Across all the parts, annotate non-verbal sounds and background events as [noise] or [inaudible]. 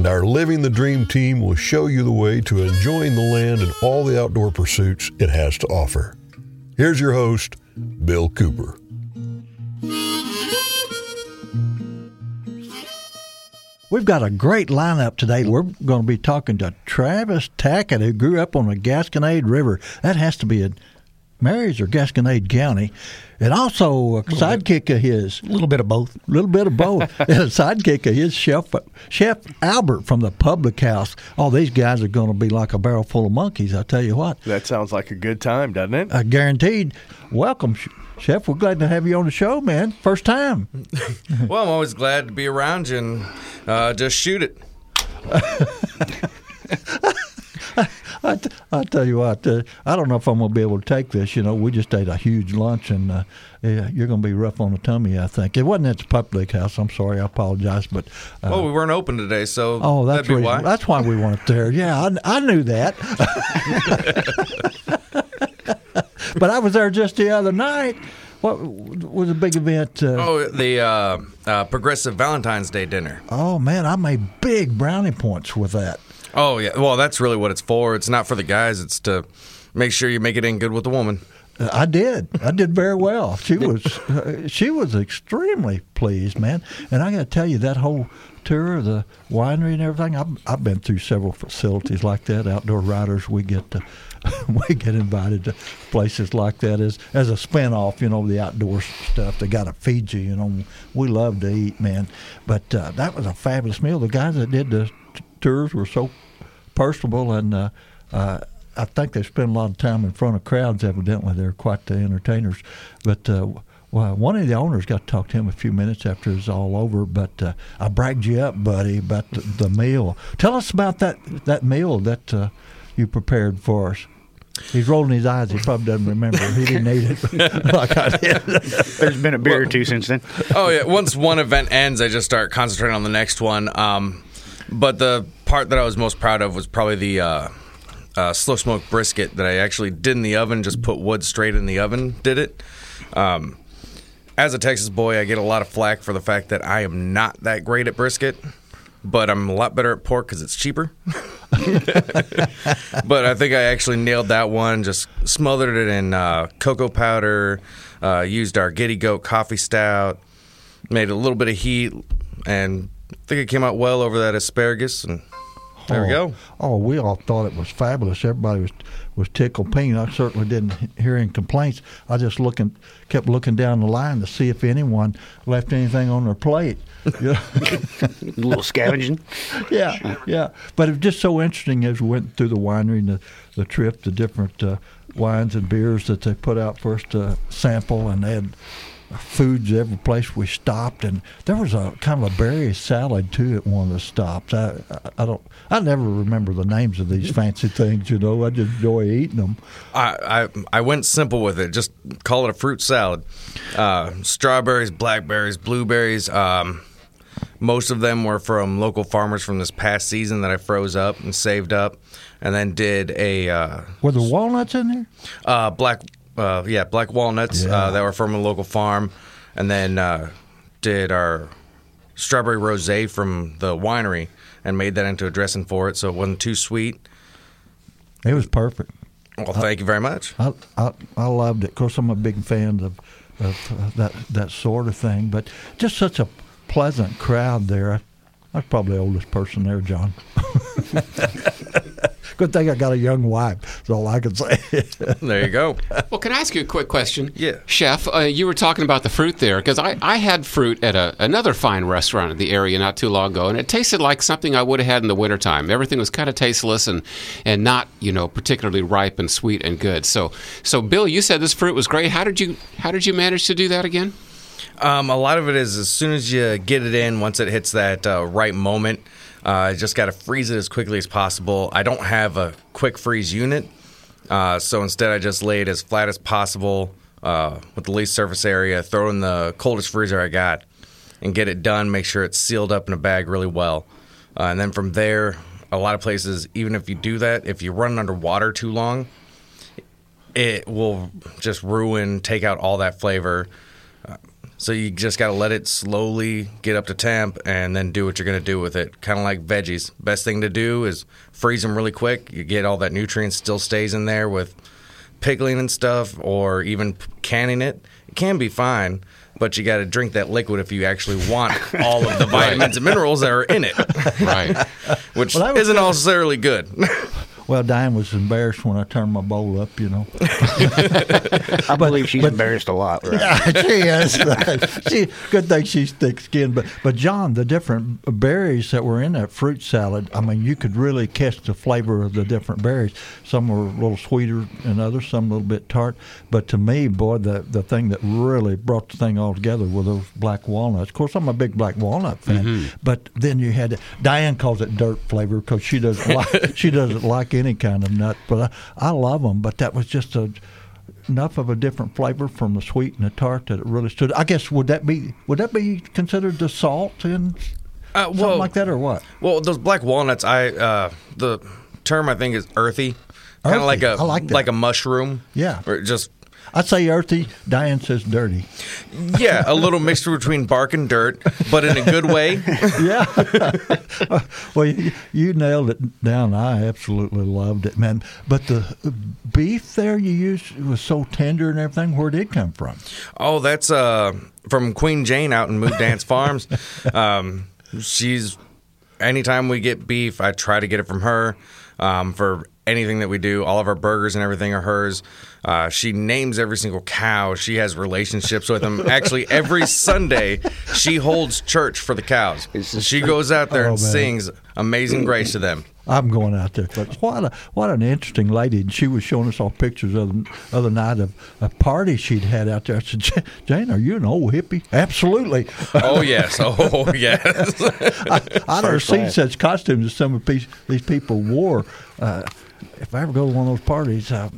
and our Living the Dream team will show you the way to enjoying the land and all the outdoor pursuits it has to offer. Here's your host, Bill Cooper. We've got a great lineup today. We're going to be talking to Travis Tackett, who grew up on the Gasconade River. That has to be a Marys or Gasconade County, and also a sidekick bit, of his. A little bit of both. A little bit of both. [laughs] and a sidekick of his, Chef Chef Albert from the Public House. All these guys are going to be like a barrel full of monkeys. I tell you what. That sounds like a good time, doesn't it? Uh, guaranteed. Welcome. Chef, we're glad to have you on the show, man. First time. [laughs] well, I'm always glad to be around you and uh, just shoot it. [laughs] I, t- I tell you what, uh, I don't know if I'm going to be able to take this. You know, we just ate a huge lunch, and uh, yeah, you're going to be rough on the tummy. I think it wasn't at the public house. I'm sorry, I apologize, but uh, well, we weren't open today, so oh, that's why. That's why we weren't there. Yeah, I, I knew that. [laughs] but I was there just the other night. What was a big event? Uh, oh, the uh, uh, Progressive Valentine's Day dinner. Oh man, I made big brownie points with that. Oh yeah, well that's really what it's for. It's not for the guys. It's to make sure you make it in good with the woman. I did. I did very well. She [laughs] was uh, she was extremely pleased, man. And I got to tell you that whole tour of the winery and everything. I've, I've been through several facilities like that. Outdoor riders, we get to, [laughs] we get invited to places like that as as a spinoff. You know, the outdoor stuff. They got to feed you. You know, we love to eat, man. But uh, that was a fabulous meal. The guys that did the tours were so personable and. Uh, uh, I think they spend a lot of time in front of crowds. Evidently, they're quite the entertainers. But uh, well, one of the owners got to talk to him a few minutes after it was all over. But uh, I bragged you up, buddy, about the, the, meal. Tell us about that that meal that uh, you prepared for us. He's rolling his eyes. He probably doesn't remember. He didn't eat it [laughs] like I did. There's been a beer well, or two since then. Oh yeah. Once one event ends, I just start concentrating on the next one. Um, but the part that I was most proud of was probably the uh, uh, slow smoked brisket that I actually did in the oven. Just put wood straight in the oven. Did it. Um, as a Texas boy, I get a lot of flack for the fact that I am not that great at brisket, but I'm a lot better at pork because it's cheaper. [laughs] but I think I actually nailed that one. Just smothered it in uh, cocoa powder, uh, used our Giddy Goat coffee stout, made a little bit of heat, and think it came out well over that asparagus. And there oh, we go. Oh, we all thought it was fabulous. Everybody was was tickled pink. I certainly didn't hear any complaints. I just looking kept looking down the line to see if anyone left anything on their plate. [laughs] a little scavenging. [laughs] yeah, yeah. But it was just so interesting as we went through the winery and the, the trip, the different uh, wines and beers that they put out for us to sample, and they had foods every place we stopped, and there was a kind of a berry salad too at one of the stops. I, I, I don't, I never remember the names of these fancy things. You know, I just enjoy eating them. I, I, I went simple with it. Just call it a fruit salad. Uh, strawberries, blackberries, blueberries. Um, most of them were from local farmers from this past season that I froze up and saved up, and then did a. Uh, were the walnuts in there? Uh, black uh, yeah, black walnuts uh, yeah. uh, that were from a local farm, and then uh, did our strawberry rosé from the winery and made that into a dressing for it, so it wasn't too sweet. It was perfect. Well, thank I, you very much. I, I, I loved it. Of course, I'm a big fan of of uh, that that sort of thing, but just such a pleasant crowd there. I, I'm probably the oldest person there, John. [laughs] Good thing I got a young wife. That's all I can say. [laughs] there you go. Well, can I ask you a quick question? Yeah. Chef, uh, you were talking about the fruit there because I, I had fruit at a, another fine restaurant in the area not too long ago, and it tasted like something I would have had in the wintertime. Everything was kind of tasteless and, and not, you know, particularly ripe and sweet and good. So, so Bill, you said this fruit was great. How did you how did you manage to do that again? Um, a lot of it is as soon as you get it in, once it hits that uh, right moment, Uh, I just got to freeze it as quickly as possible. I don't have a quick freeze unit, uh, so instead I just lay it as flat as possible uh, with the least surface area, throw in the coldest freezer I got, and get it done. Make sure it's sealed up in a bag really well. Uh, and then from there, a lot of places, even if you do that, if you run it under water too long, it will just ruin, take out all that flavor. So you just got to let it slowly get up to temp and then do what you're going to do with it. Kind of like veggies. Best thing to do is freeze them really quick. You get all that nutrients still stays in there with pickling and stuff or even canning it. It can be fine, but you got to drink that liquid if you actually want [laughs] all of the vitamins and minerals that are in it, Right. [laughs] which Well, isn't necessarily good. [laughs] Well, Diane was embarrassed when I turned my bowl up, you know. [laughs] I believe she's embarrassed a lot. Right? Yeah, [laughs] she is. she, good thing she's thick skinned. But but John, the different berries that were in that fruit salad, I mean, you could really catch the flavor of the different berries. Some were a little sweeter than others, some a little bit tart. But to me, boy, the the thing that really brought the thing all together were those black walnuts. Of course, I'm a big black walnut fan. Mm-hmm. But then you had Diane calls it dirt flavor because she doesn't like she doesn't like any kind of nut. But I, I love them. But that was just a enough of a different flavor from the sweet and the tart that it really stood. I guess would that be would that be considered the salt and Uh, something like that or what? Well, those black walnuts, I uh, the term I think is earthy, kind of like a I like that. a mushroom. Yeah. or just I'd say earthy. Diane says dirty. yeah, a little mixture between bark and dirt, but in a good way. [laughs] Yeah. [laughs] well, you, you nailed it down. I absolutely loved it, man. But the beef there you used was so tender and everything. Where did it come from? Oh, that's uh, from Queen Jane out in Mood Dance Farms. Um, she's anytime we get beef, I try to get it from her. Um, for anything that we do, all of our burgers and everything are hers. Uh, she names every single cow. She has relationships with them. [laughs] Actually, every Sunday she holds church for the cows. She goes out there Oh, and man. sings "Amazing Grace" to them. I'm going out there. But what a what an interesting lady. And she was showing us all pictures of the other night of a party she'd had out there. I said, Jane, are you an old hippie? Absolutely. Oh yes, oh [laughs] yes. I, I've never seen such costumes as some of these, these people wore. Uh, if I ever go to one of those parties, uh,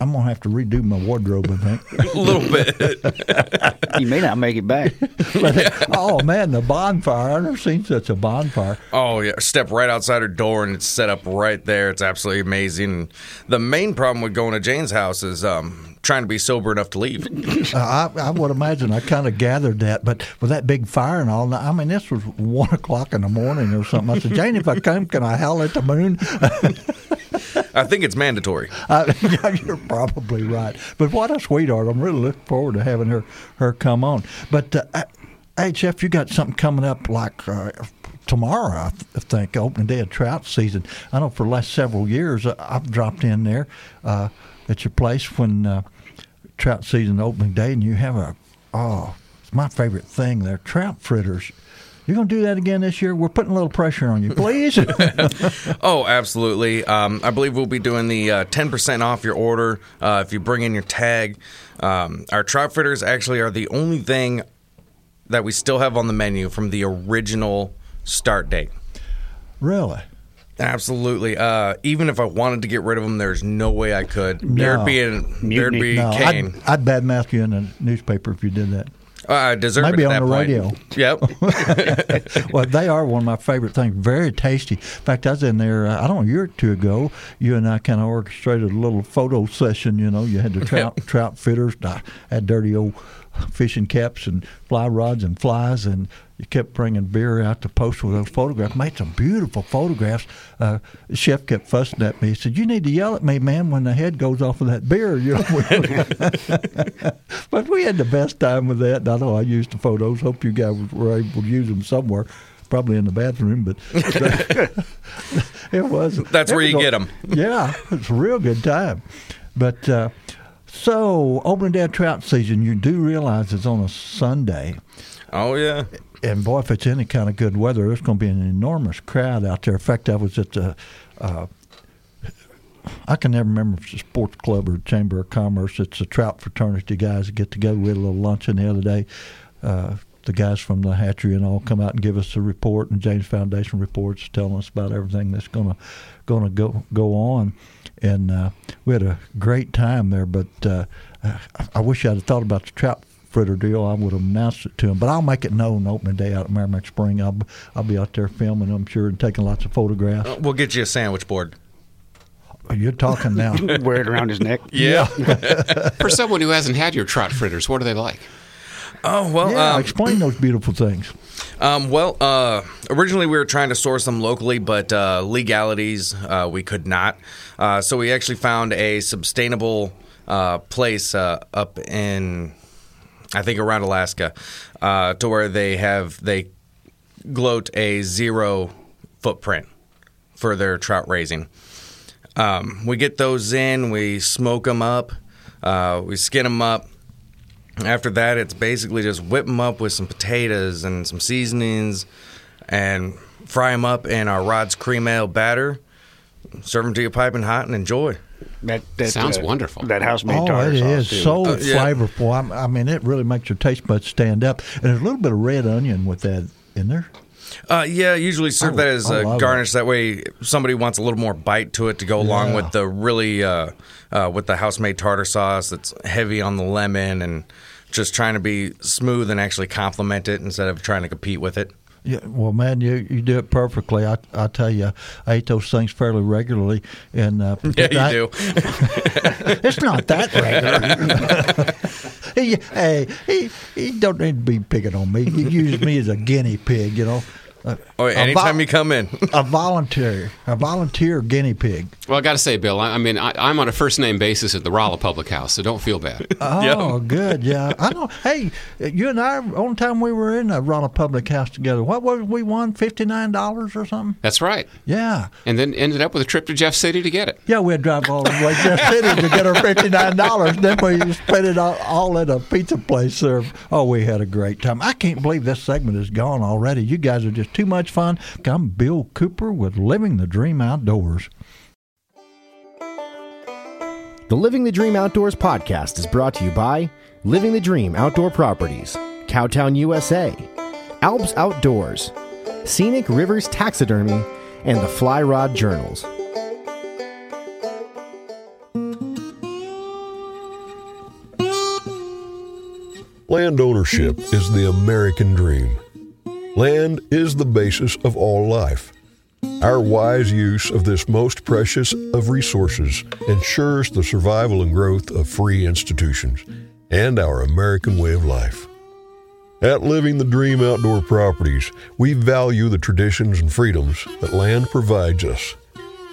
I'm going to have to redo my wardrobe, I think. [laughs] a little bit. [laughs] You may not make it back. [laughs] oh, man, the bonfire. I've never seen such a bonfire. Oh yeah, step right outside her door and it's set up right there. It's absolutely amazing. The main problem with going to Jane's house is um, trying to be sober enough to leave. Uh, I, I would imagine I kind of gathered that, but with that big fire and all, I mean, this was one o'clock in the morning or something. I said, Jane, if I come, can I howl at the moon? I think it's mandatory. [laughs] Uh, [laughs] you're probably right. But what a sweetheart! I'm really looking forward to having her her come on. But uh, hey, Jeff, you got something coming up like uh, tomorrow? I th- think opening day of trout season. I know for the last several years uh, I've dropped in there uh, at your place when uh, trout season opening day, and you have a oh, it's my favorite thing there, trout fritters. You're going to do that again this year? We're putting a little pressure on you, please. [laughs] Oh, absolutely. Um, I believe we'll be doing the uh, 10% off your order uh, if you bring in your tag. Um, our trout fritters actually are the only thing that we still have on the menu from the original start date. really? Absolutely. Uh, even if I wanted to get rid of them, there's no way I could. There'd be an, there'd be No, cane. I'd, I'd badmouth you in the newspaper if you did that. Uh, deserve Maybe on the point. radio. [laughs] Yep. [laughs] well, they are one of my favorite things. Very tasty. In fact, I was in there, uh, I don't know, a year or two ago. You and I kind of orchestrated a little photo session. You know, you had the [laughs] trout trout fitters, I had dirty old fishing caps and fly rods and flies, and you kept bringing beer out to post with those photographs. Made some beautiful photographs. Uh, the chef kept fussing at me. He said, "You need to yell at me, man, when the head goes off of that beer." [laughs] You know. [laughs] but we had the best time with that. I know I used the photos. Hope you guys were able to use them somewhere. Probably in the bathroom, but [laughs] it was. That's it where was you a- them. Yeah, it's a real good time. But uh, so opening day of trout season, you do realize it's on a Sunday, oh, yeah. and boy, if it's any kind of good weather, there's going to be an enormous crowd out there. In fact, I was at the. Uh, I can never remember if it's a sports club or Chamber of Commerce. It's the trout fraternity guys that get together. We had a little luncheon the other day. Uh, the guys from the hatchery and all come out and give us a report, and James Foundation reports telling us about everything that's gonna gonna go go on. And uh, we had a great time there, but uh, I, I wish I'd have thought about the trout fritter deal. I would have announced it to him, but I'll make it known opening day out at Maramec Spring. I'll I'll be out there filming, I'm sure, and taking lots of photographs. Uh, We'll get you a sandwich board. You're talking now. [laughs] Wear it around his neck. Yeah. [laughs] For someone who hasn't had your trout fritters, what are they like? Oh well. yeah, um, explain those beautiful things. [clears throat] Um, well, uh, originally we were trying to source them locally, but uh, legalities uh, we could not. Uh, so we actually found a sustainable uh, place uh, up in, I think, around Alaska, uh, to where they have they gloat a zero footprint for their trout raising. Um, we get those in, we smoke them up, uh, we skin them up. After that, it's basically just whip them up with some potatoes and some seasonings and fry them up in our Rod's cream ale batter. Serve them to you piping hot and enjoy. That, that Sounds uh, wonderful. That house made Oh, tartar it sauce is too. so Uh, yeah. flavorful. I'm- I mean, it really makes your taste buds stand up. And there's a little bit of red onion with that in there. Uh, yeah, usually serve I- that as I a garnish. That way, somebody wants a little more bite to it to go along Yeah. with the really uh, uh, with the house made tartar sauce that's heavy on the lemon and just trying to be smooth and actually complement it instead of trying to compete with it. Yeah, well, man, you you do it perfectly. I I tell you, I eat those things fairly regularly, and uh, [laughs] Yeah, you I- do. [laughs] It's not that regular. [laughs] [laughs] he, hey, he, he don't need to be picking on me. He [laughs] uses me as a guinea pig, you know. Uh, Oh, a anytime vol- you come in. [laughs] a volunteer, a volunteer guinea pig. Well, I got to say, Bill, I, I mean, I, I'm on a first name basis at the Rolla Public House, so don't feel bad. [laughs] Oh, good. Yeah, I know. Hey, you and I, only time we were in a Rolla Public House together, what was we won? Fifty nine dollars or something? That's right. Yeah. And then ended up with a trip to Jeff City to get it. Yeah, we'd drive all the way to Jeff City to get our fifty nine dollars. Then we spent it all, all at a pizza place there. Oh, we had a great time. I can't believe this segment is gone already. You guys are just too much fun. I'm Bill Cooper with Living the Dream Outdoors. The Living the Dream Outdoors podcast is brought to you by Living the Dream Outdoor Properties, Cowtown, USA, Alps Outdoors, Scenic Rivers Taxidermy, and the Fly Rod Journals. Land ownership is the American dream. Land is the basis of all life. Our wise use of this most precious of resources ensures the survival and growth of free institutions and our American way of life. At Living the Dream Outdoor Properties, we value the traditions and freedoms that land provides us.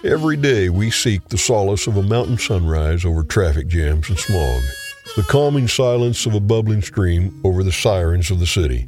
Every day we seek the solace of a mountain sunrise over traffic jams and smog, the calming silence of a bubbling stream over the sirens of the city,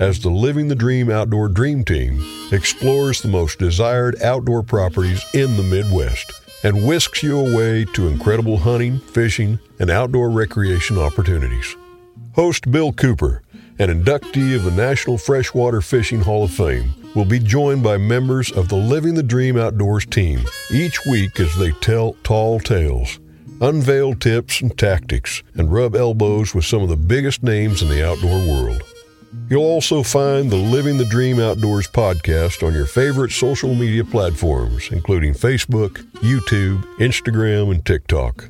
as the Living the Dream Outdoor Dream Team explores the most desired outdoor properties in the Midwest and whisks you away to incredible hunting, fishing, and outdoor recreation opportunities. Host Bill Cooper, an inductee of the National Freshwater Fishing Hall of Fame, will be joined by members of the Living the Dream Outdoors team each week as they tell tall tales, unveil tips and tactics, and rub elbows with some of the biggest names in the outdoor world. You'll also find the Living the Dream Outdoors podcast on your favorite social media platforms, including Facebook, YouTube, Instagram, and TikTok.